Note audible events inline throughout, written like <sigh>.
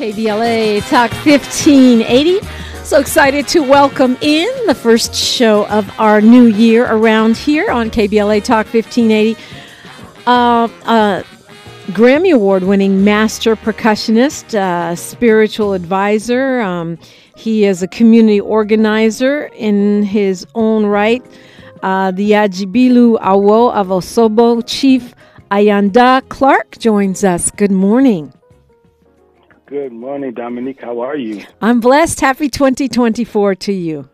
KBLA Talk 1580. So excited to welcome in the first show of our new year around here on KBLA Talk 1580. Uh, uh, Grammy Award winning master percussionist, uh, spiritual advisor. Um, he is a community organizer in his own right. Uh, the Ajibilu Awo of Osogbo Chief Ayanda Clarke joins us. Good morning. Good morning, Dominique. How are you? I'm blessed. Happy 2024 to you.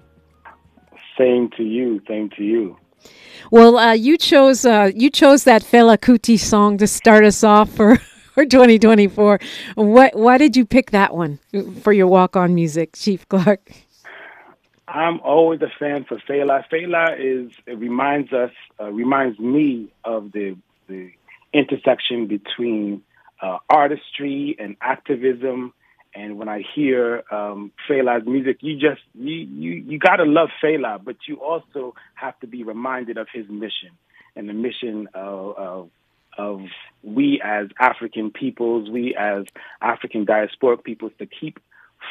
Same to you. Same to you. Well, uh, you chose uh, you chose that Fela Kuti song to start us off for, <laughs> for 2024. What why did you pick that one for your walk on music, Chief Clarke? I'm always a fan for Fela. Fela is it reminds us uh, reminds me of the the intersection between uh, artistry and activism. And when I hear um, Fela's music, you just you you you gotta love Fela, but you also have to be reminded of his mission and the mission of, of of we as African peoples, we as African diasporic peoples, to keep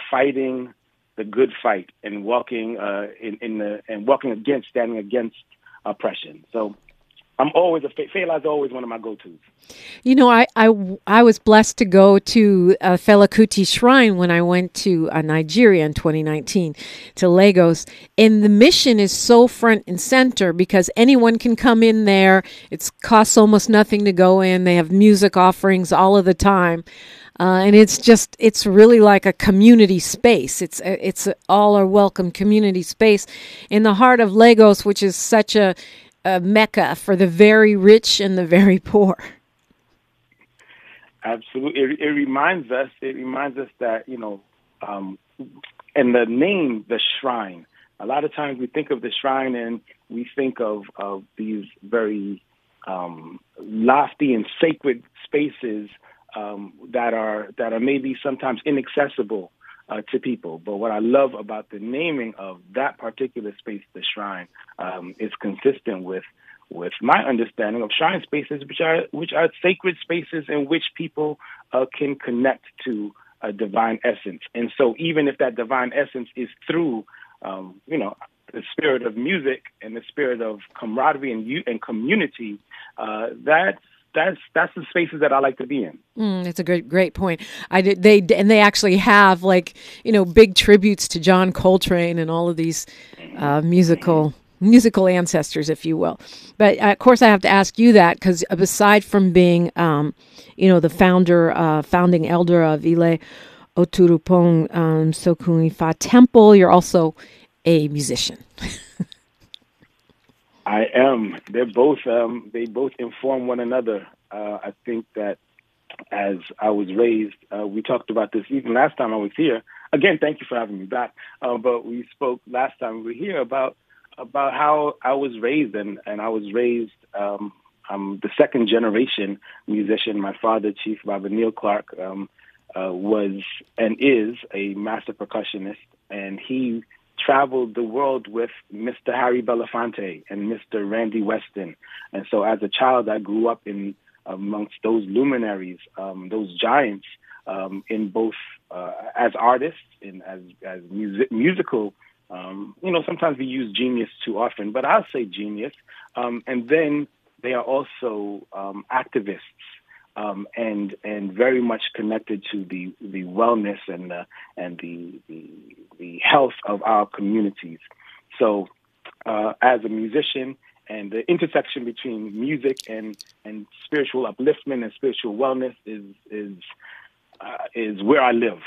fighting the good fight and walking uh, in, in the and walking against, standing against oppression. So I'm always a Fela is always one of my go tos. You know, I, I, I was blessed to go to a Fela Kuti shrine when I went to uh, Nigeria in 2019 to Lagos, and the mission is so front and center because anyone can come in there. It costs almost nothing to go in. They have music offerings all of the time. Uh, and it's just it's really like a community space it's a, it's a, all are welcome community space in the heart of lagos which is such a a mecca for the very rich and the very poor. Absolutely, it, it reminds us. It reminds us that you know, um, and the name, the shrine. A lot of times we think of the shrine and we think of of these very um, lofty and sacred spaces um, that are that are maybe sometimes inaccessible uh, to people. But what I love about the naming of that particular space, the shrine, um, is consistent with with my understanding of shrine spaces, which are which are sacred spaces in which people uh, can connect to a divine essence. And so, even if that divine essence is through, um, you know, the spirit of music and the spirit of camaraderie and, you and community, uh, that's that's that's the spaces that I like to be in. Mm, it's a great great point. I did they and they actually have like you know big tributes to John Coltrane and all of these uh, musical musical ancestors, if you will. But uh, of course, I have to ask you that because aside from being um, you know the founder uh, founding elder of Ile Oturupong um, Sokunifa Temple, you're also a musician. <laughs> I am. They're both. Um, they both inform one another. Uh, I think that as I was raised, uh, we talked about this even last time I was here. Again, thank you for having me back. Uh, but we spoke last time we were here about about how I was raised, and and I was raised. Um, I'm the second generation musician. My father, Chief Baba Neil Clarke, um, uh, was and is a master percussionist, and he traveled the world with Mr. Harry Belafonte and Mr. Randy Weston. And so as a child, I grew up in amongst those luminaries, um, those giants, um, in both uh, as artists and as, as music, musical. Um, you know, sometimes we use genius too often, but I'll say genius. Um, and then they are also um, activists um, and and very much connected to the the wellness and the and the the, the health of our communities. So, uh, as a musician, and the intersection between music and and spiritual upliftment and spiritual wellness is is uh, is where I live.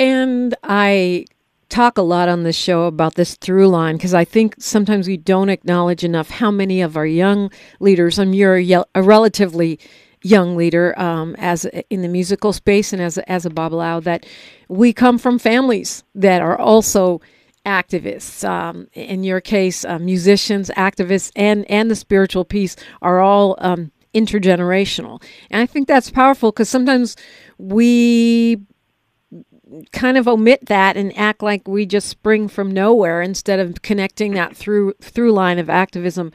And I talk a lot on this show about this through line because I think sometimes we don't acknowledge enough how many of our young leaders, and you're a, relatively young leader um, as in the musical space and as as a babalawo that we come from families that are also activists. Um, in your case, uh, musicians, activists, and and the spiritual piece are all um, intergenerational, and I think that's powerful because sometimes we kind of omit that and act like we just spring from nowhere instead of connecting that through through line of activism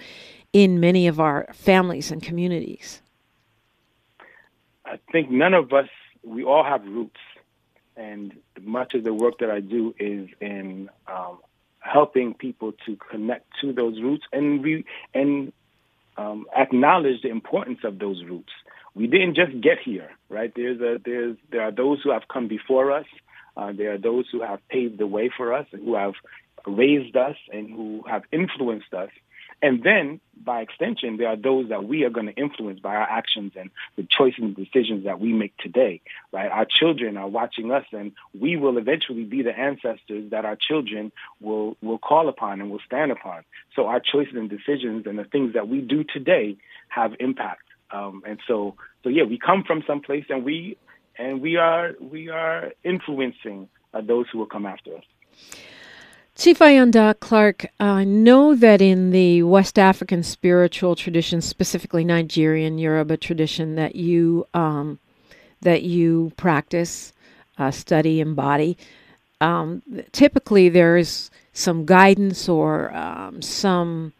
in many of our families and communities. I think none of us we all have roots, and much of the work that I do is in um, helping people to connect to those roots and re- and um, acknowledge the importance of those roots. We didn't just get here, right? There's a there's there are those who have come before us. Uh, there are those who have paved the way for us who have raised us and who have influenced us. And then, by extension, there are those that we are going to influence by our actions and the choices and decisions that we make today, right? Our children are watching us, and we will eventually be the ancestors that our children will, will call upon and will stand upon. So our choices and decisions and the things that we do today have impact. Um, and so, so yeah, we come from someplace, and we and we are we are influencing uh, those who will come after us. Chief Ayanda Clarke, I know that in the West African spiritual tradition, specifically Nigerian Yoruba tradition, that you um, that you practice, uh, study, embody. Um, typically, there is some guidance or um, some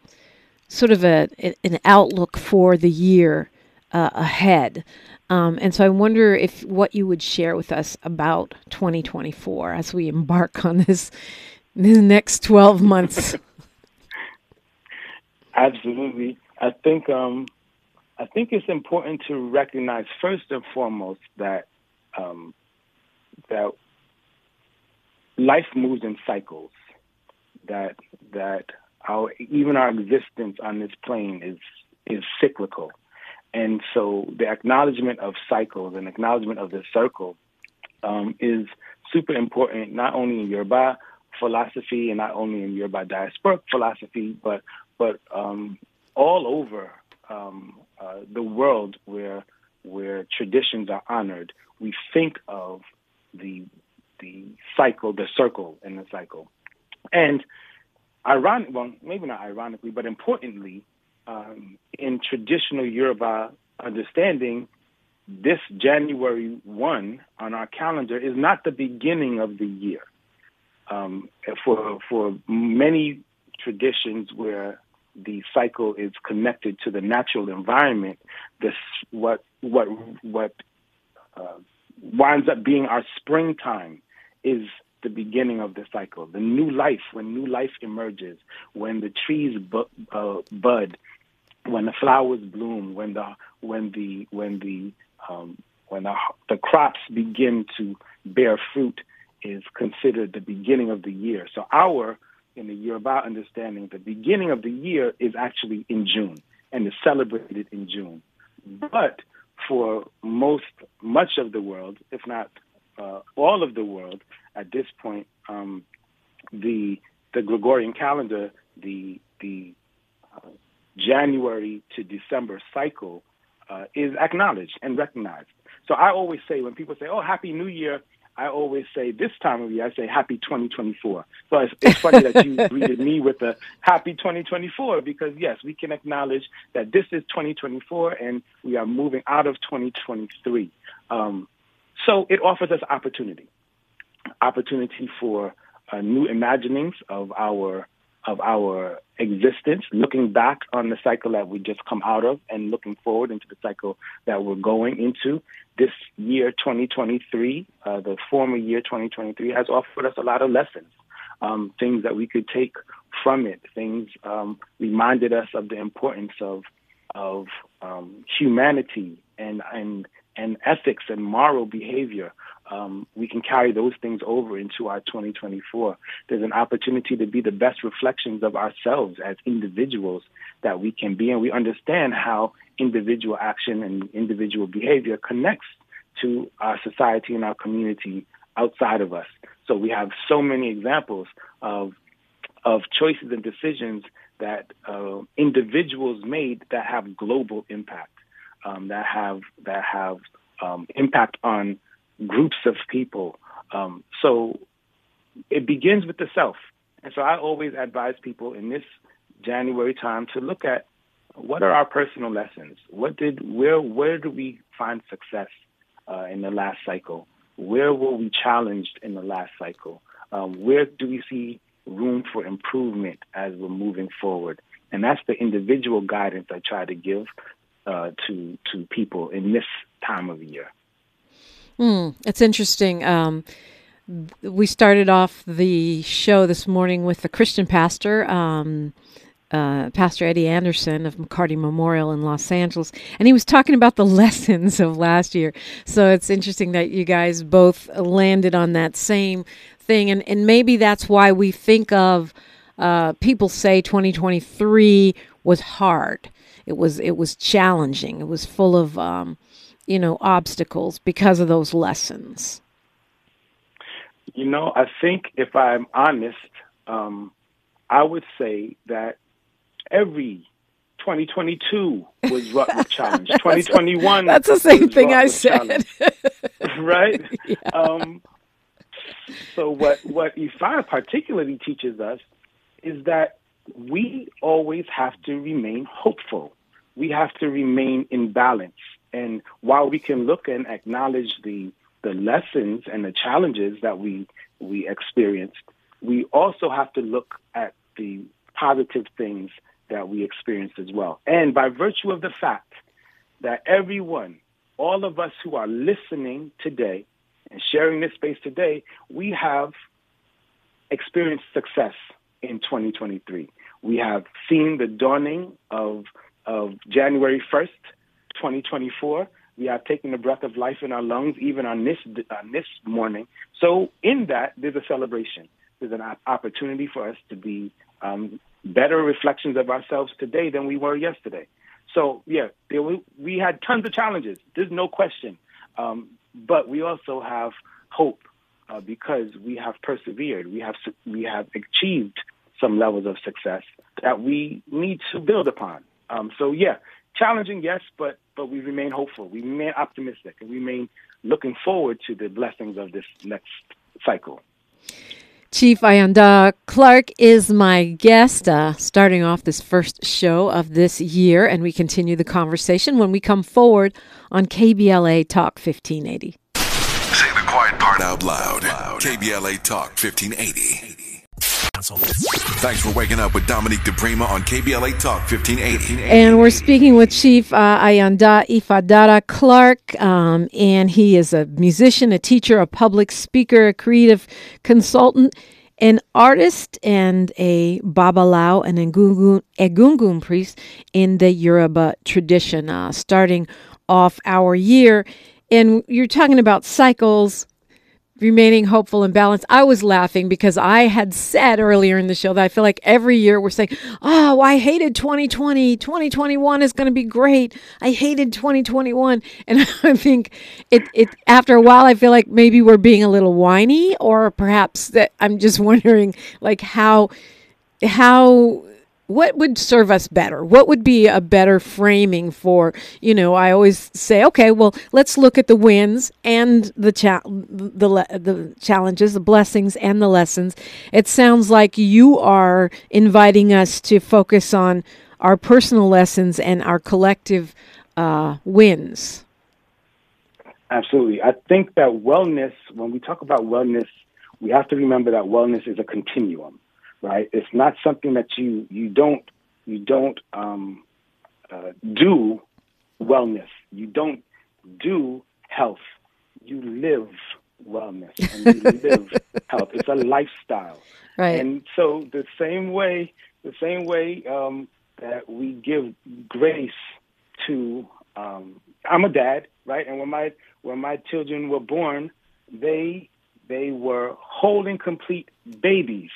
sort of a an outlook for the year uh, ahead. Um, and so I wonder if what you would share with us about 2024 as we embark on this the next 12 months? <laughs> Absolutely. I think um, I think it's important to recognize first and foremost that um, that life moves in cycles. That that our even our existence on this plane is is cyclical, and so the acknowledgement of cycles and acknowledgement of the circle um, is super important, not only in Yoruba philosophy, and not only in Yoruba diasporic philosophy, but but um, all over um, uh, the world where where traditions are honored, we think of the the cycle, the circle in the cycle, and ironic, well, maybe not ironically, but importantly, um, in traditional Yoruba understanding, this January 1 on our calendar is not the beginning of the year um, for for many traditions where the cycle is connected to the natural environment, this what what what uh, winds up being our springtime is the beginning of the cycle, the new life when new life emerges, when the trees bu- uh, bud, when the flowers bloom, when the when the when the um, when the, the crops begin to bear fruit is considered the beginning of the year. So our, in the year Yoruba understanding, the beginning of the year is actually in June and is celebrated in June. But for most, much of the world, if not uh, all of the world, at this point, um, the the Gregorian calendar, the the uh, January to December cycle uh, is acknowledged and recognized. So I always say when people say, "Oh, Happy New Year," I always say this time of year, I say happy 2024. So it's, it's funny that you <laughs> greeted me with a happy 2024 because, yes, we can acknowledge that this is 2024 and we are moving out of 2023. Um, so it offers us opportunity, opportunity for uh, new imaginings of our of our existence, looking back on the cycle that we just come out of and looking forward into the cycle that we're going into. This year, 2023, uh, the former year 2023, has offered us a lot of lessons, um, things that we could take from it, things um, reminded us of the importance of of um, humanity and and and ethics and moral behavior um, we can carry those things over into our 2024. There's an opportunity to be the best reflections of ourselves as individuals that we can be, and we understand how individual action and individual behavior connects to our society and our community outside of us. So we have so many examples of of choices and decisions that uh, individuals made that have global impact, um, that have that have um, impact on groups of people. Um, so it begins with the self. And so I always advise people in this January time to look at what are our personal lessons? What did where where do we find success uh, in the last cycle? Where were we challenged in the last cycle? Um, where do we see room for improvement as we're moving forward? And that's the individual guidance I try to give uh, to to people in this time of year. Mm, it's interesting. Um, we started off the show this morning with the Christian pastor, um, uh, Pastor Eddie Anderson of McCarty Memorial in Los Angeles, and he was talking about the <laughs> lessons of last year. So it's interesting that you guys both landed on that same thing, and and maybe that's why we think of uh, people say 2023 was hard. It was it was challenging. It was full of um, you know obstacles because of those lessons. You know, I think if I'm honest, um, I would say that every 2022 was Rutland <laughs> Challenge. 2021. That's the same thing I said. <laughs> right? <laughs> Yeah. Um, so what what Ifá particularly teaches us is that we always have to remain hopeful. We have to remain in balance. And while we can look and acknowledge the the lessons and the challenges that we we experienced, we also have to look at the positive things that we experienced as well. And by virtue of the fact that everyone, all of us who are listening today and sharing this space today, we have experienced success in 2023. We have seen the dawning of, of January 1st, 2024. We are taking the breath of life in our lungs, even on this, on this morning. So, in that, there's a celebration. There's an opportunity for us to be um, better reflections of ourselves today than we were yesterday. So, yeah, we, we had tons of challenges. There's no question. Um, but we also have hope uh, because we have persevered. We have we have achieved some levels of success that we need to build upon. Um, so yeah, challenging, yes, but but we remain hopeful. We remain optimistic, and we remain looking forward to the blessings of this next cycle. Chief Ayanda Clarke is my guest, uh, starting off this first show of this year, and we continue the conversation when we come forward on KBLA Talk 1580. Say the quiet part out loud. KBLA Talk 1580. Thanks for waking up with Dominique DePrima on KBLA Talk 1580. And we're speaking with Chief uh, Ayanda Ifadara Clarke, um, and he is a musician, a teacher, a public speaker, a creative consultant, an artist, and a Babalawo and Egungun, Egungun priest in the Yoruba tradition. Uh, starting off our year, and you're talking about cycles remaining hopeful and balanced. I was laughing because I had said earlier in the show that I feel like every year we're saying, Oh, I hated 2020. 2021 is going to be great. I hated 2021. And <laughs> I think it, it, after a while, I feel like maybe we're being a little whiny or perhaps that I'm just <laughs> wondering like how, how what would serve us better? What would be a better framing for, you know, I always say, okay, well, let's look at the wins and the cha- the the challenges, the blessings and the lessons. It sounds like you are inviting us to focus on our personal lessons and our collective uh, wins. Absolutely. I think that wellness, when we talk about wellness, we have to remember that wellness is a continuum right? It's not something that you you don't you don't um, uh, do wellness. You don't do health. You live wellness and you <laughs> live health. It's a lifestyle, right? And so the same way, the same way um, that we give grace to. Um, I'm a dad, right? And when my when my children were born, they they were whole and complete babies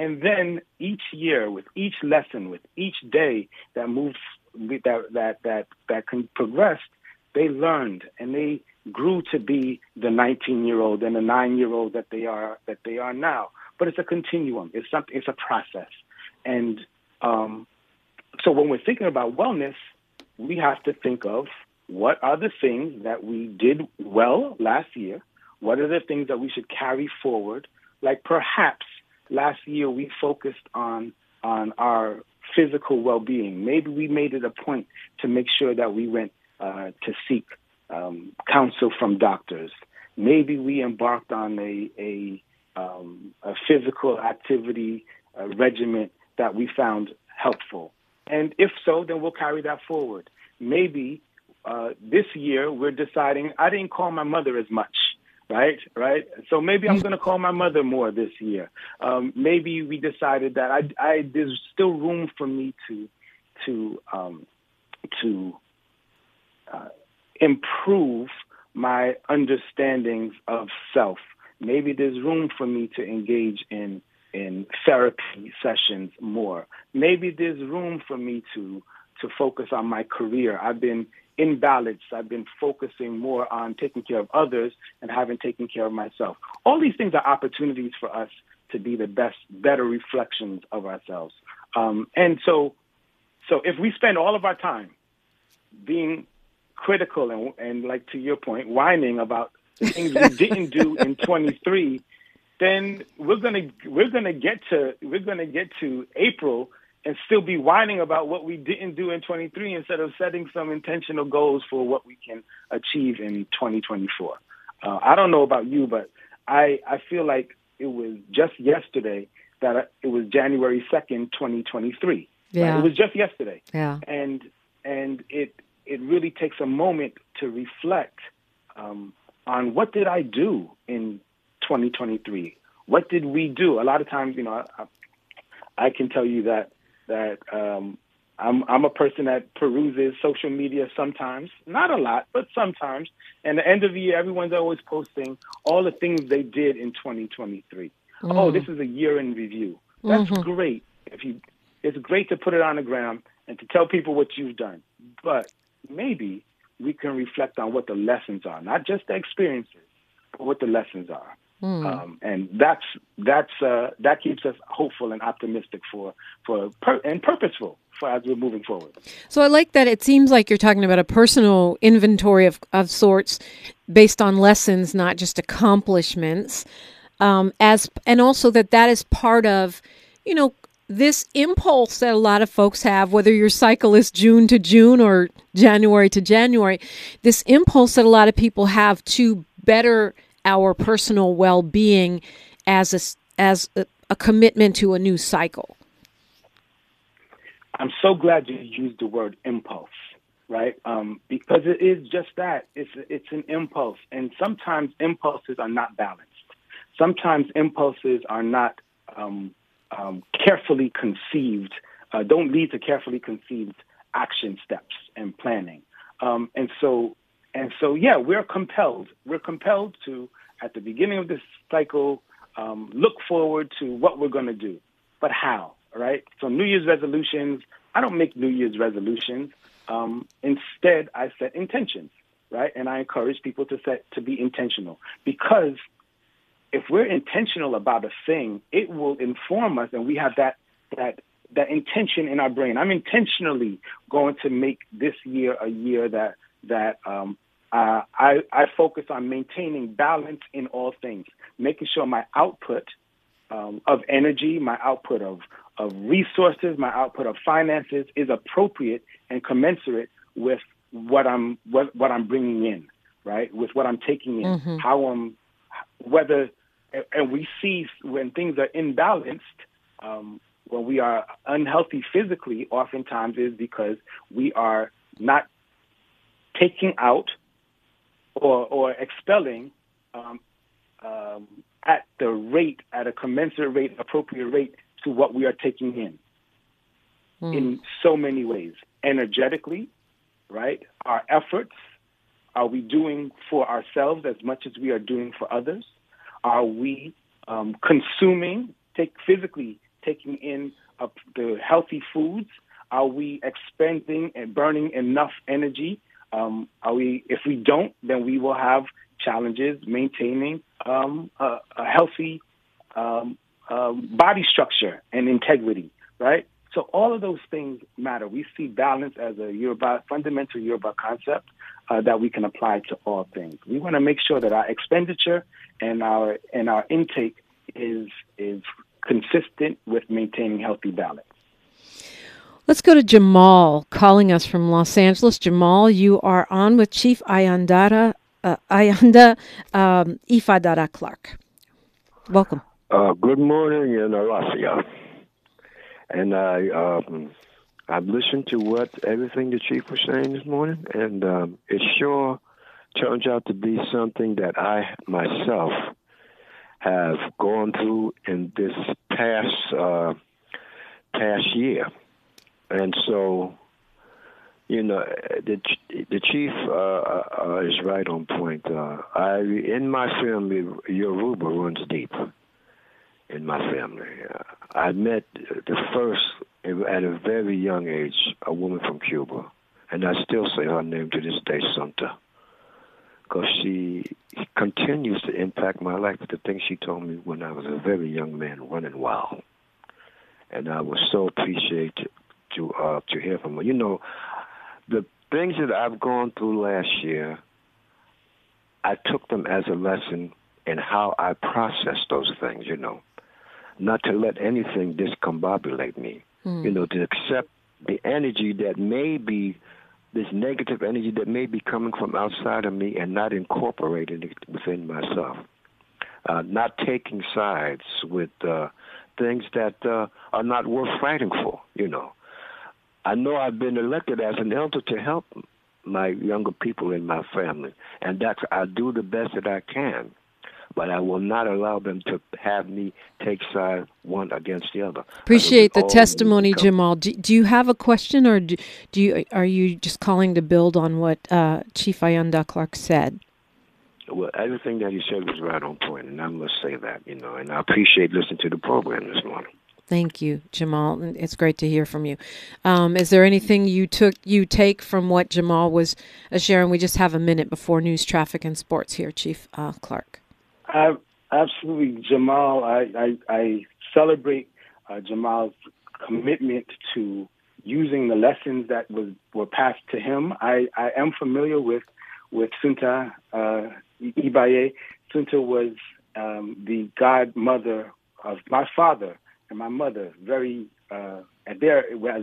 and then each year, with each lesson, with each day that moved, that that that that progressed, they learned and they grew to be the 19-year-old and the nine-year-old that they are that they are now. But it's a continuum. It's something. It's a process. And um, so when we're thinking about wellness, we have to think of what are the things that we did well last year. What are the things that we should carry forward? Like perhaps last year we focused on on our physical well-being. Maybe we made it a point to make sure that we went uh, to seek um, counsel from doctors. Maybe we embarked on a a, um, a physical activity uh, regimen that we found helpful. And if so, then we'll carry that forward. Maybe uh, this year we're deciding. I didn't call my mother as much right? Right. So maybe I'm going to call my mother more this year. Um, maybe we decided that I, I, there's still room for me to, to, um, to uh, improve my understandings of self. Maybe there's room for me to engage in in therapy sessions more. Maybe there's room for me to to focus on my career. I've been in balance. I've been focusing more on taking care of others and having taken care of myself. All these things are opportunities for us to be the best, better reflections of ourselves. Um, and so, so if we spend all of our time being critical and, and like to your point, whining about the things we didn't do in <laughs> 23, then we're gonna we're gonna get to we're gonna get to April and still be whining about what we didn't do in 23 instead of setting some intentional goals for what we can achieve in 2024. Uh, I don't know about you, but I, I feel like it was just yesterday that it was January 2nd, 2023. Yeah. Right? It was just yesterday. Yeah. And, and it, it really takes a moment to reflect um, on what did I do in 2023? What did we do? A lot of times, you know, I, I can tell you that that um, I'm I'm a person that peruses social media sometimes, not a lot, but sometimes. And the end of the year, everyone's always posting all the things they did in 2023. Mm. Oh, this is a year in review. That's mm-hmm. great. If you, it's great to put it on the ground and to tell people what you've done. But maybe we can reflect on what the lessons are, not just the experiences, but what the lessons are. Mm. Um, and that's that's uh, that keeps us hopeful and optimistic for for per- and purposeful for as we're moving forward. So I like that. It seems like you're talking about a personal inventory of of sorts, based on lessons, not just accomplishments. Um, as and also that that is part of, you know, this impulse that a lot of folks have, whether your cycle is June to June or January to January, this impulse that a lot of people have to better our personal well-being as a, as a, a commitment to a new cycle. I'm so glad you used the word impulse, right? Um, because it is just that. It's it's an impulse, and sometimes impulses are not balanced. Sometimes impulses are not um, um, carefully conceived. Uh, don't lead to carefully conceived action steps and planning. Um, and so and so, yeah, we're compelled. We're compelled to, at the beginning of this cycle, um, look forward to what we're going to do. But how? Right? So, New Year's resolutions, I don't make New Year's resolutions. Um, instead, I set intentions, right? And I encourage people to set to be intentional because if we're intentional about a thing, it will inform us, and we have that that that intention in our brain. I'm intentionally going to make this year a year that that um, uh, I, I, focus on maintaining balance in all things, making sure my output um, of energy, my output of, of resources, my output of finances is appropriate and commensurate with what I'm what, what I'm bringing in, right? With what I'm taking in, mm-hmm. how I'm whether and we see when things are imbalanced. Um, when we are unhealthy physically, oftentimes is because we are not taking out or, or expelling um, um, at the rate, at a commensurate rate, appropriate rate to what we are taking in mm. in so many ways. Energetically, right? Our efforts, are we doing for ourselves as much as we are doing for others? Are we um, consuming, take physically taking in uh, the healthy foods? Are we expending and burning enough energy um, are we? If we don't, then we will have challenges maintaining um, a, a, healthy um, um, body structure and integrity, right? So all of those things matter. We see balance as a Yoruba, fundamental Yoruba concept uh, that we can apply to all things. We want to make sure that our expenditure and our and our intake is is consistent with maintaining healthy balance. Let's go to Jamal calling us from Los Angeles. Jamal, you are on with Chief Ayandara, uh, Ayanda um, Ifadara Clarke. Welcome. Uh, good morning in Alasia. And I, um, I've listened to what everything the chief was saying this morning, and um, it sure turns out to be something that I myself have gone through in this past uh, past year, and so you know the the chief uh, uh, is right on point. Uh, I in my family, Yoruba runs deep. In my family, uh, I met the first at a very young age a woman from Cuba, and I still say her name to this day, Santa because she continues to impact my life with the things she told me when I was a very young man running wild. And I was so appreciated to uh, to hear from her. You know, the things that I've gone through last year, I took them as a lesson in how I process those things. You know, not to let anything discombobulate me. Mm. You know, to accept the energy that may be this negative energy that may be coming from outside of me and not incorporating it within myself. Uh, not taking sides with uh, things that uh, are not worth fighting for, you know. I know I've been elected as an elder to help my younger people in my family, and that's I do the best that I can but I will not allow them to have me take side one against the other. Appreciate the testimony, Jamal. Do, do, you have a question, or do, do, you are you just calling to build on what uh, Chief Ayanda Clarke said? Well, everything that he said was right on point, and I must say that, you know, and I appreciate listening to the program this morning. Thank you, Jamal. It's great to hear from you. Um, is there anything you took you take from what Jamal was uh, sharing? We just have a minute before news, traffic, and sports here, Chief uh, Clarke. Absolutely, Jamal. I, I, I celebrate uh, Jamal's commitment to using the lessons that was were passed to him. I, I am familiar with with Sunta uh, Ibaye. Sunta was um, the godmother of my father and my mother. Very uh, as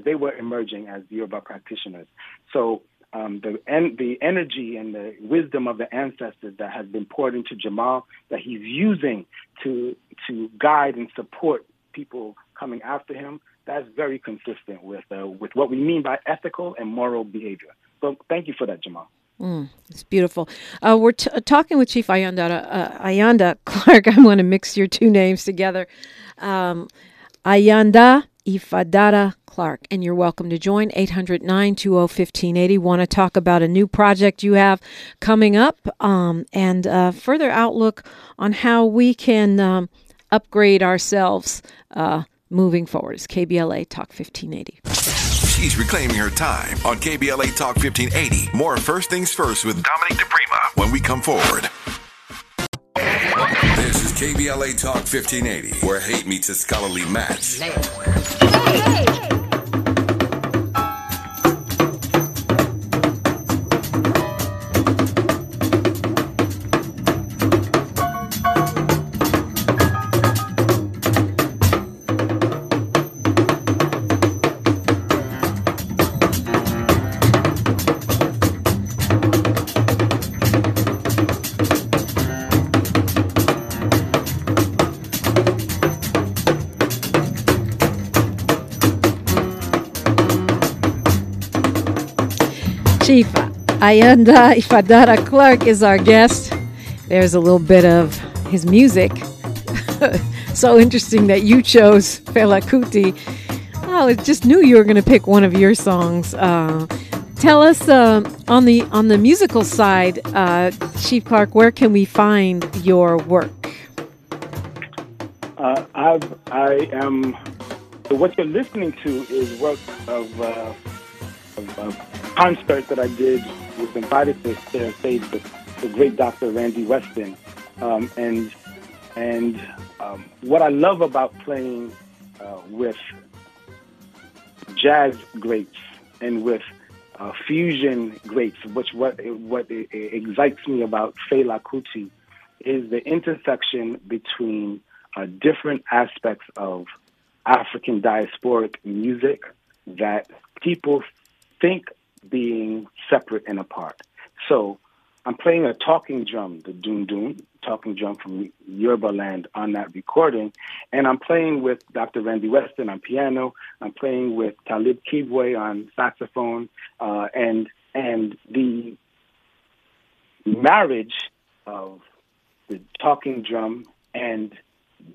they were emerging as Yoruba practitioners. So um, the en- the energy and the wisdom of the ancestors that has been poured into Jamal that he's using to to guide and support people coming after him. That's very consistent with uh, with what we mean by ethical and moral behavior. So thank you for that, Jamal. Mm, it's beautiful. Uh, we're t- talking with Chief Ayanda, uh, Ayanda Clarke. I want to mix your two names together. Um, Ayanda Ifadara Clarke, and you're welcome to join 800 920 1580. Want to talk about a new project you have coming up um, and uh, further outlook on how we can um, upgrade ourselves uh, moving forward. It's KBLA Talk 1580. She's reclaiming her time on KBLA Talk 1580. More First Things First with Dominique DePrima when we come forward. This is KBLA Talk 1580, where hate meets a scholarly match. Hey, hey. Chief Ayanda Ifadara Clarke is our guest. There's a little bit of his music. <laughs> so interesting that you chose Fela Kuti. Oh, I just knew you were going to pick one of your songs. Uh, tell us uh, on the on the musical side, uh, Chief Clarke, where can we find your work? Uh, I've, I am. What you're listening to is work of, uh, of, of concert that I did was invited to share on stage with the great Dr. Randy Weston. Um, and and um, what I love about playing uh, with jazz greats and with uh, fusion greats, which what what excites me about Fela Kuti is the intersection between uh, different aspects of African diasporic music that people think being separate and apart. So I'm playing a talking drum, the dundun, talking drum from Yoruba land on that recording. And I'm playing with Dr. Randy Weston on piano. I'm playing with Talib Kibwe on saxophone. Uh, and, and the marriage of the talking drum and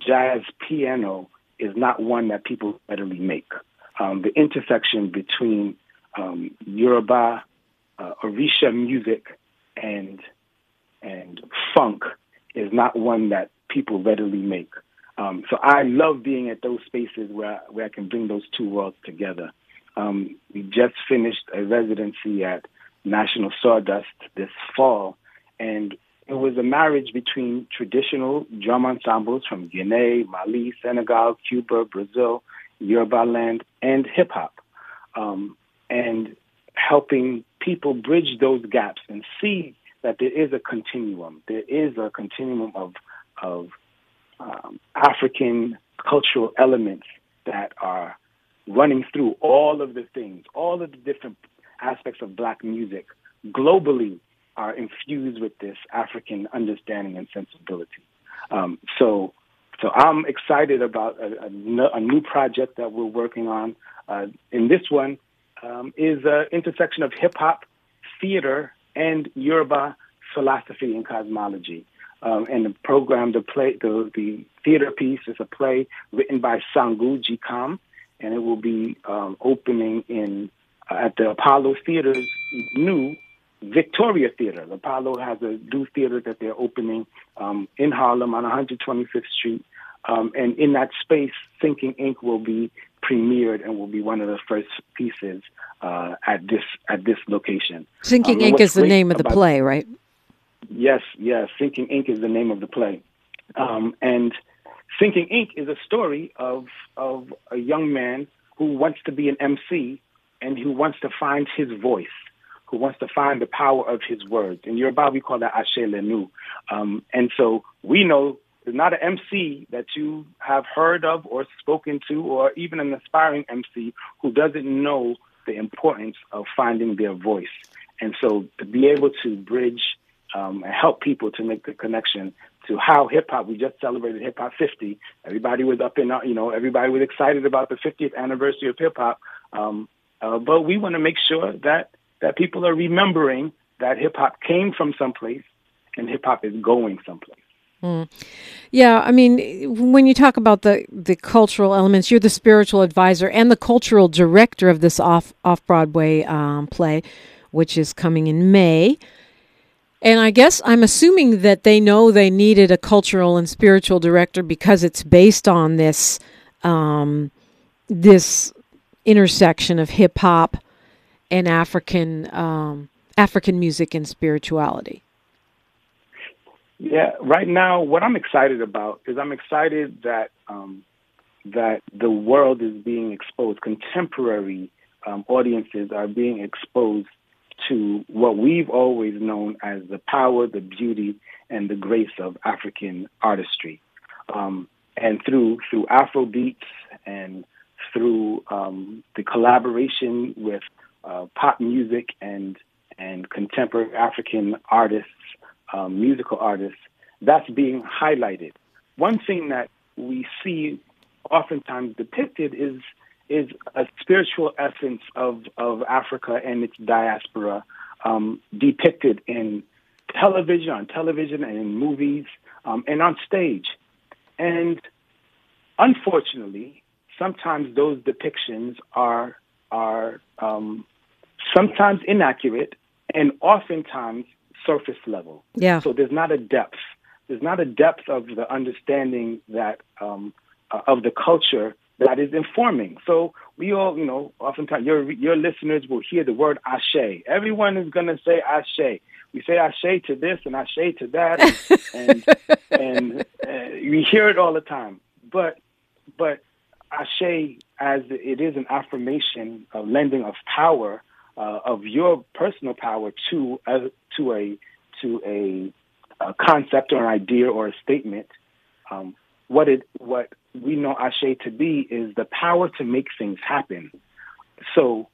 jazz piano is not one that people readily make. Um, the intersection between um, Yoruba, uh, Orisha music, and and funk is not one that people readily make. Um, so I love being at those spaces where where I can bring those two worlds together. Um, we just finished a residency at National Sawdust this fall, and it was a marriage between traditional drum ensembles from Guinea, Mali, Senegal, Cuba, Brazil, Yoruba land, and hip hop, um, and helping people bridge those gaps and see that there is a continuum. There is a continuum of of um, African cultural elements that are running through all of the things, all of the different aspects of black music globally are infused with this African understanding and sensibility. Um, so, so I'm excited about a, a, a, new project that we're working on. Uh, and this one um, is an intersection of hip hop, theater, and Yoruba philosophy and cosmology. Um, and the program, the play, the, the theater piece is a play written by NSangou Njikam, and it will be um, opening in uh, at the Apollo Theater's new Victoria Theater. The Apollo has a new theater that they're opening um, in Harlem on 125th Street. Um, and in that space, Syncing Ink will be premiered and will be one of the first pieces uh, at this at this location. Syncing um, Ink is the name of the play, right? Yes, yes. Syncing Ink is the name of the play, um, and Syncing Ink is a story of of a young man who wants to be an MC and who wants to find his voice, who wants to find the power of his words. In Yoruba, we call that Ashe Lenu. Um, and so we know there's not an MC that you have heard of or spoken to, or even an aspiring MC who doesn't know the importance of finding their voice. And so to be able to bridge um, and help people to make the connection to how hip hop. We just celebrated Hip Hop 50. Everybody was up in, uh, you know, everybody was excited about the 50th anniversary of hip hop. Um, uh, but we want to make sure that that people are remembering that hip hop came from someplace and hip hop is going someplace. Mm. Yeah, I mean, when you talk about the the cultural elements, you're the spiritual advisor and the cultural director of this off off Broadway um, play, which is coming in May. And I guess I'm assuming that they know they needed a cultural and spiritual director because it's based on this um, this intersection of hip hop and African um, African music and spirituality. Yeah, right now, what I'm excited about is I'm excited that um, that the world is being exposed. Contemporary um, audiences are being exposed to what we've always known as the power, the beauty, and the grace of African artistry. Um, and through through Afro beats and through um, the collaboration with uh, pop music and and contemporary African artists, um, musical artists, that's being highlighted. One thing that we see oftentimes depicted is is a spiritual essence of, of Africa and its diaspora um, depicted in television, on television and in movies, um, and on stage. And unfortunately, sometimes those depictions are are um, sometimes inaccurate and oftentimes surface level. Yeah. So there's not a depth. There's not a depth of the understanding that um, uh, of the culture that is informing. So we all, you know, oftentimes your your listeners will hear the word ashe. Everyone is going to say ashe. We say ashe to this and ashe to that, and <laughs> and, and uh, we hear it all the time. But but ashe, as it is an affirmation, of lending of power uh, of your personal power to a, to a to a, a concept or an idea or a statement. Um, what it what we know Ashe to be is the power to make things happen. So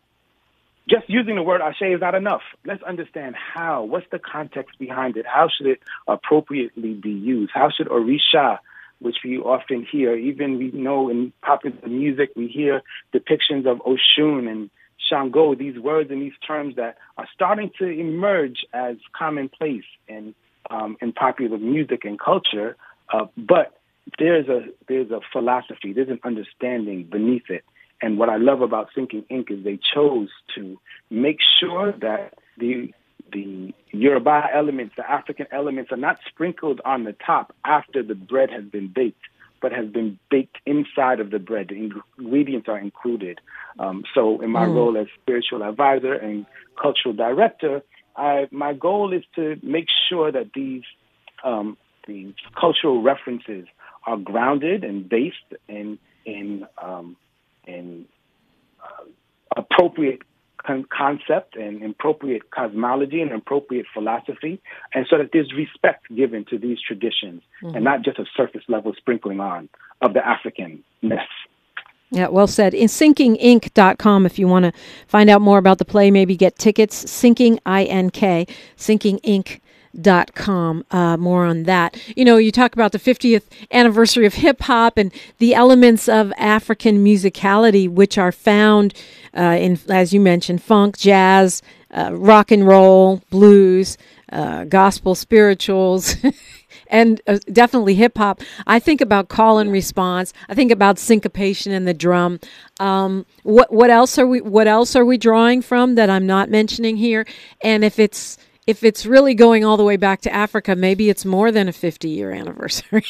just using the word ashe is not enough. Let's understand how. What's the context behind it? How should it appropriately be used? How should Orisha, which we often hear, even we know in popular music, we hear depictions of Oshun and Shango, these words and these terms that are starting to emerge as commonplace in um, in popular music and culture. Uh, but there's a there's a philosophy, there's an understanding beneath it. And what I love about Syncing Ink is they chose to make sure that the the Yoruba elements, the African elements, are not sprinkled on the top after the bread has been baked, but has been baked inside of the bread. The ingredients are included. Um, so, in my mm. role as spiritual advisor and cultural director, I, my goal is to make sure that these um, these cultural references are grounded and based in in um, in uh, appropriate concept and appropriate cosmology and appropriate philosophy, and so that there's respect given to these traditions mm-hmm. and not just a surface level sprinkling on of the Africanness. Yeah, well said. In syncingink.com if you want to find out more about the play, maybe get tickets. Syncing, I-N-K, syncingink.com dot com uh, more on that. You know you talk about the 50th anniversary of hip hop and the elements of african musicality which are found uh, in as you mentioned funk jazz uh, rock and roll blues uh, gospel spirituals <laughs> and uh, definitely hip hop. I think about call and response. I think about syncopation and the drum. Um, what what else are we what else are we drawing from that i'm not mentioning here? And if it's if it's really going all the way back to Africa, maybe it's more than a 50 year anniversary.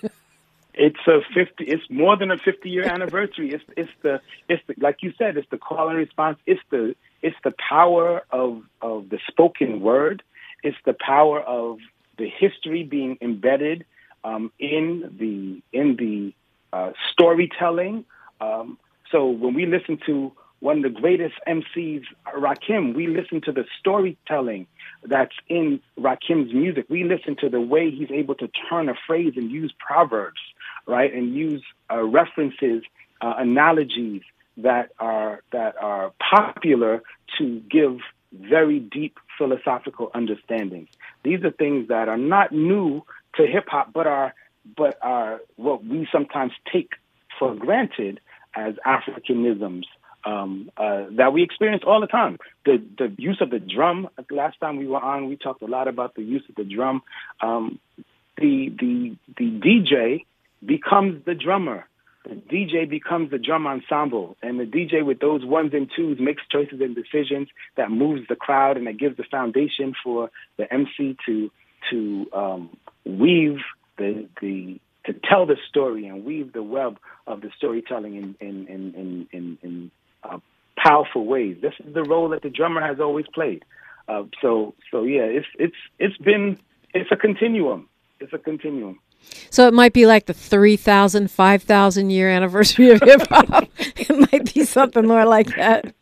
<laughs> it's a 50 it's more than a 50 year anniversary. It's it's the it's the, like you said it's the call and response. It's the it's the power of of the spoken word. It's the power of the history being embedded um, in the in the uh, storytelling. Um, so when we listen to one of the greatest MCs, Rakim, we listen to the storytelling that's in Rakim's music. We listen to the way he's able to turn a phrase and use proverbs, right, and use uh, references, uh, analogies that are that are popular to give very deep philosophical understandings. These are things that are not new to hip hop, but are but are what we sometimes take for granted as Africanisms um, uh, that we experience all the time. The the use of the drum. Last time we were on, we talked a lot about the use of the drum. Um, the the the DJ becomes the drummer. The DJ becomes the drum ensemble, and the DJ with those ones and twos makes choices and decisions that moves the crowd and that gives the foundation for the MC to to um, weave the the to tell the story and weave the web of the storytelling in in in in, in, in uh, powerful ways. This is the role that the drummer has always played. Uh, so so yeah, it's it's it's been it's a continuum. It's a continuum. So it might be like the 3,000, 5,000 year anniversary of hip hop. <laughs> it might be something more like that.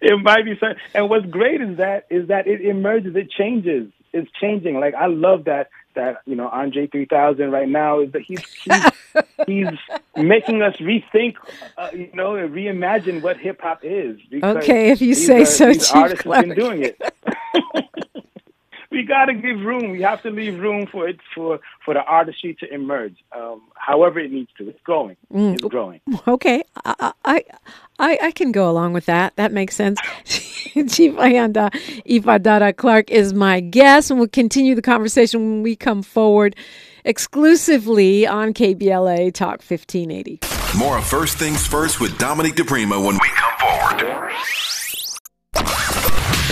It might be something. And what's great is that is that it emerges, it changes. It's changing. Like I love that that you know Andre 3000 right now is that he's he's, <laughs> he's making us rethink, uh, you know, and reimagine what hip hop is. Okay, if you say are, so, these Chief artists Clarke. have been doing it. <laughs> we got to give room. We have to leave room for it for for the artistry to emerge. Um, however, it needs to. It's growing. Mm. It's growing. Okay, I, I I I can go along with that. That makes sense. <laughs> Chief Ayanda Ifadara Clarke is my guest, and we'll continue the conversation when we come forward exclusively on KBLA Talk 1580. More of First Things First with Dominique DiPrima when we come forward.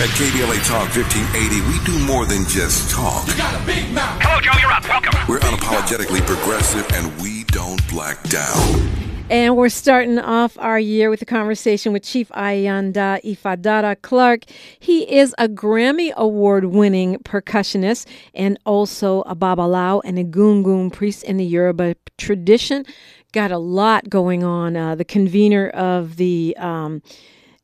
At KBLA Talk 1580, we do more than just talk. You got a big mouth. Hello, Joe, you're up. Welcome. We're unapologetically progressive and we don't black down. And we're starting off our year with a conversation with Chief Ayanda Ifadara Clarke. He is a Grammy Award winning percussionist and also a Babalawo and Egungun priest in the Yoruba tradition. Got a lot going on. Uh, the convener of the um,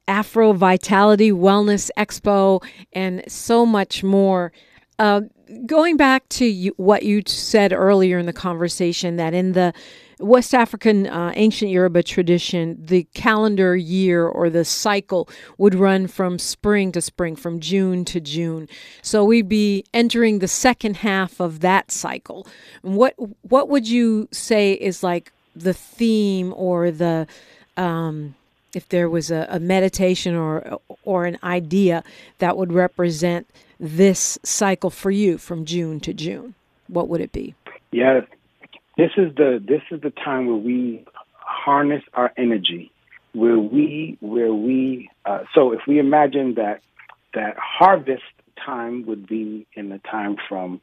Afro Vitality Wellness Expo and so much more. Uh, going back to you, what you said earlier in the conversation, that in the West African uh, ancient Yoruba tradition, the calendar year or the cycle would run from spring to spring, from June to June. So we'd be entering the second half of that cycle. What what would you say is like the theme or the um, if there was a, a meditation or or an idea that would represent this cycle for you from June to June, what would it be? Yeah, this is the this is the time where we harness our energy, where we where we. Uh, so if we imagine that that harvest time would be in the time from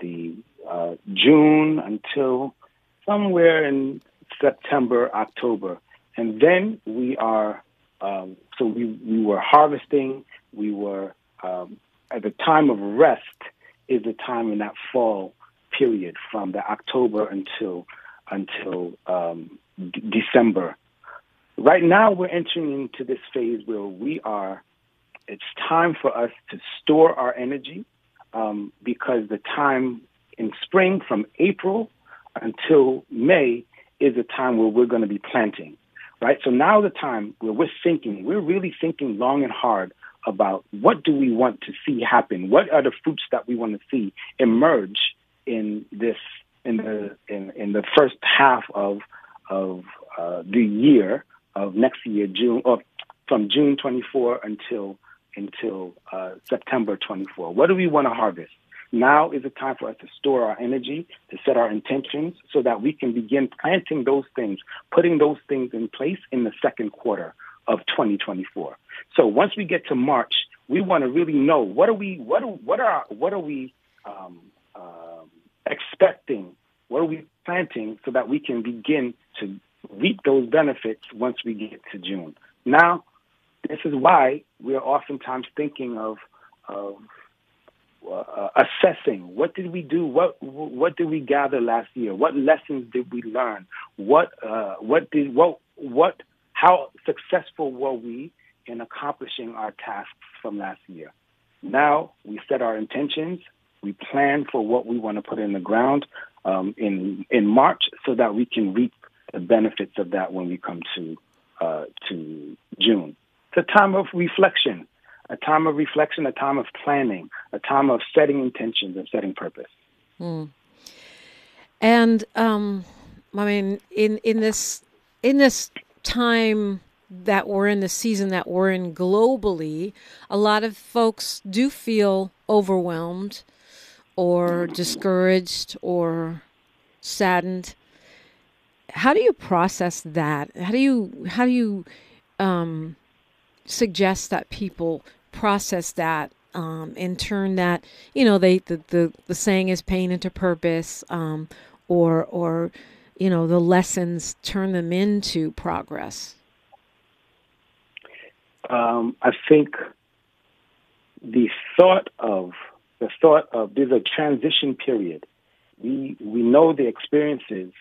the uh, June until somewhere in September, October, and then we are. Um, so we we were harvesting. We were um, at the time of rest is the time in that fall period from the October until until um, d- December. Right now, we're entering into this phase where we are. It's time for us to store our energy um, because the time in spring from April until May is a time where we're going to be planting, right? So now the time where we're thinking, we're really thinking long and hard about what do we want to see happen? What are the fruits that we want to see emerge in this in the in, in the first half of of uh, the year of next year, June or from June 24 until until uh, September 24. What do we want to harvest? Now is the time for us to store our energy, to set our intentions, so that we can begin planting those things, putting those things in place in the second quarter of 2024. So once we get to March, we want to really know what are we what are, what are what are we um, um, expecting, what are we planting, so that we can begin to reap those benefits once we get to June. Now, this is why we are oftentimes thinking of of uh, assessing what did we do what what did we gather last year what lessons did we learn what uh, what did what what how successful were we in accomplishing our tasks from last year? Now we set our intentions, we plan for what we want to put in the ground um, in in March, so that we can reap the benefits of that when we come to uh, to June. It's a time of reflection, a time of reflection, a time of planning, a time of setting intentions and setting purpose. Mm. And um, I mean, in in this in this time that we're in, the season that we're in globally, a lot of folks do feel overwhelmed or discouraged or saddened. How do you process that? How do you how do you um, suggest that people process that um, and turn that you know they the, the, the saying is pain into purpose um, or or you know the lessons turn them into progress. Um, i think the thought of the thought of there's a transition period. We we know the experiences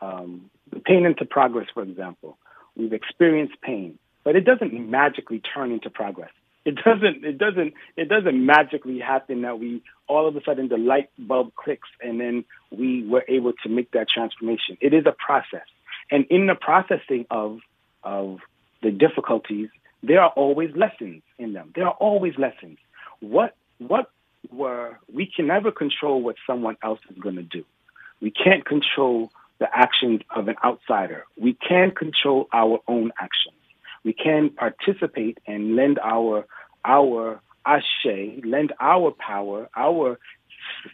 um, the pain into progress for example. We've experienced pain but it doesn't magically turn into progress it doesn't it doesn't it doesn't magically happen that we all of a sudden the light bulb clicks and then we were able to make that transformation. It is a process. And in the processing of of the difficulties, there are always lessons in them. There are always lessons. What what were we can never control what someone else is going to do. We can't control the actions of an outsider. We can control our own actions we can participate and lend our our ashe, lend our power, our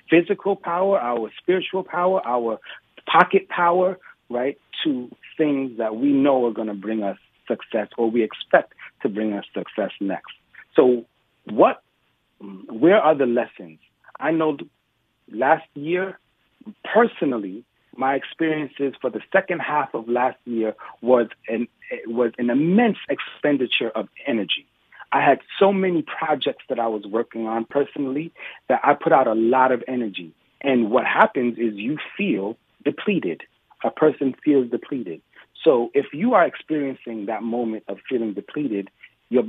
physical power, our spiritual power, our pocket power, right, to things that we know are going to bring us success or we expect to bring us success next. So, what, where are the lessons? I know last year, personally, my experiences for the second half of last year was an was an immense expenditure of energy. I had so many projects that I was working on personally that I put out a lot of energy. And what happens is you feel depleted. A person feels depleted. So if you are experiencing that moment of feeling depleted, your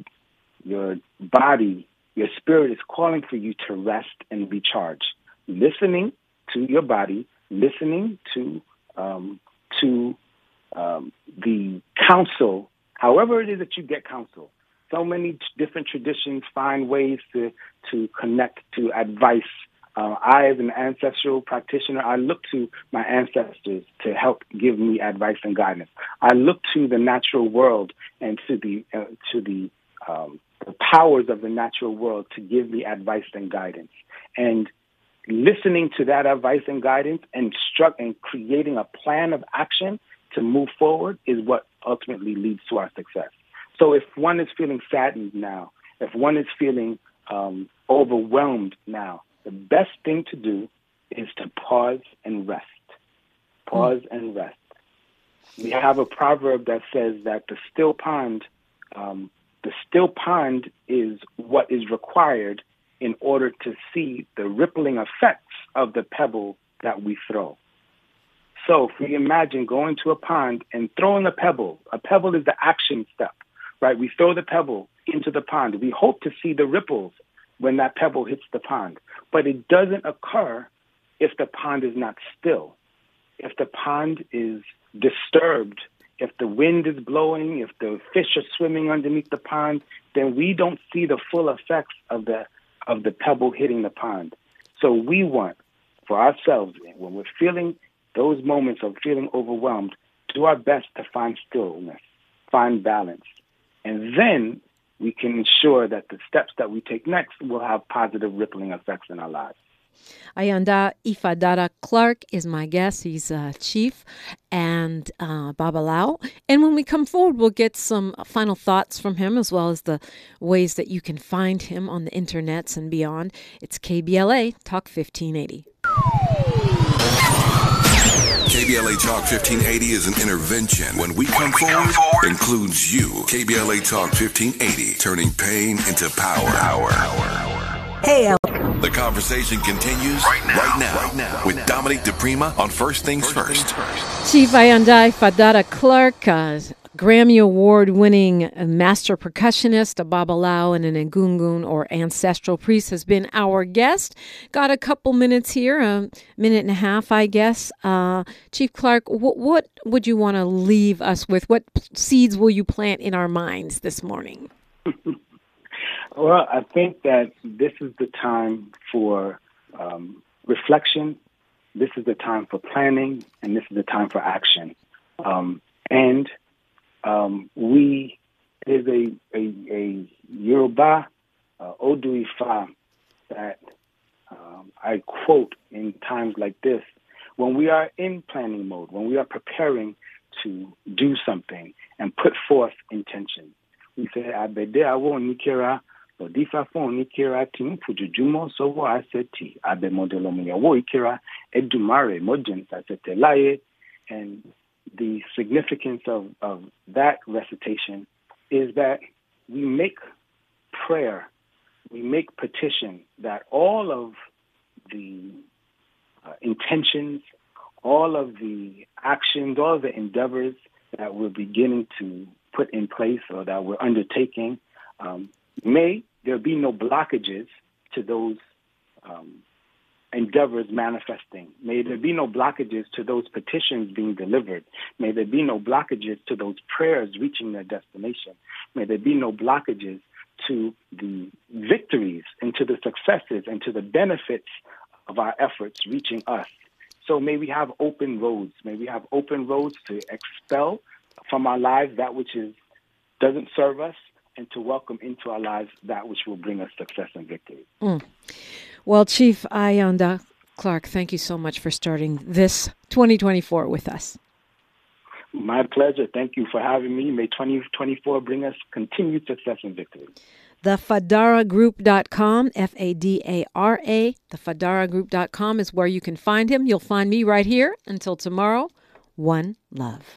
your body, your spirit is calling for you to rest and recharge. listening to your body, listening to um, to um, the counsel, however it is that you get counsel. So many different traditions find ways to to connect to advice. Uh, I, as an ancestral practitioner, I look to my ancestors to help give me advice and guidance. I look to the natural world and to the uh, to the um, the powers of the natural world to give me advice and guidance. And listening to that advice and guidance and struck and creating a plan of action to move forward is what ultimately leads to our success. So if one is feeling saddened now, if one is feeling um, overwhelmed now, the best thing to do is to pause and rest. Pause mm. and rest. We have a proverb that says that the still pond, um, the still pond is what is required in order to see the rippling effects of the pebble that we throw. So if we imagine going to a pond and throwing a pebble, a pebble is the action step, right? We throw the pebble into the pond. We hope to see the ripples when that pebble hits the pond, but it doesn't occur if the pond is not still. If the pond is disturbed, if the wind is blowing, if the fish are swimming underneath the pond, then we don't see the full effects of the of the pebble hitting the pond. So we want for ourselves, when we're feeling those moments of feeling overwhelmed, do our best to find stillness, find balance. And then we can ensure that the steps that we take next will have positive rippling effects in our lives. Ayanda Ifadara Clarke is my guest. He's a chief and uh, Babalawo. And when we come forward, we'll get some final thoughts from him as well as the ways that you can find him on the internets and beyond. It's KBLA Talk 1580. KBLA Talk 1580 is an intervention. When we come, when we forward, come forward, includes you. KBLA Talk 1580, turning pain into power. Power. Hey, Al. The conversation continues right now, right now, right now with Dominique DiPrima on First Things First. Chief Ayanda Ifadara Clarke, uh, Grammy Award winning master percussionist, a Babalawo and an Egungun or ancestral priest, has been our guest. Got a couple minutes here, a minute and a half, I guess. Uh, Chief Clarke, what, what would you want to leave us with? What seeds will you plant in our minds this morning? <laughs> Well, I think that this is the time for um, reflection. This is the time for planning, and this is the time for action. Um, and um, we there's a a, a Yoruba uh, Odu Ifá that um, I quote in times like this when we are in planning mode, when we are preparing to do something and put forth intention. We say, "Abede awo nikera ọdífà fún oníkera tí ń fojoojúmọ́ sọ́wọ́ àṣetì ìkera ẹdùnmáre láyé and the significance of, of that recitation is that we make prayer, we make petition that all of the uh, intentions, all of the actions, all of the endeavors that we're beginning to put in place or that we're undertaking um, may there be no blockages to those um, endeavors manifesting. May there be no blockages to those petitions being delivered. May there be no blockages to those prayers reaching their destination. May there be no blockages to the victories and to the successes and to the benefits of our efforts reaching us. So may we have open roads. May we have open roads to expel from our lives that which is doesn't serve us and to welcome into our lives that which will bring us success and victory. Mm. Well, Chief Ayanda Clarke, thank you so much for starting this 2024 with us. My pleasure. Thank you for having me. May 2024 bring us continued success and victory. TheFadaraGroup.com, F A D A R A, TheFadaraGroup.com is where you can find him. You'll find me right here. Until tomorrow, one love.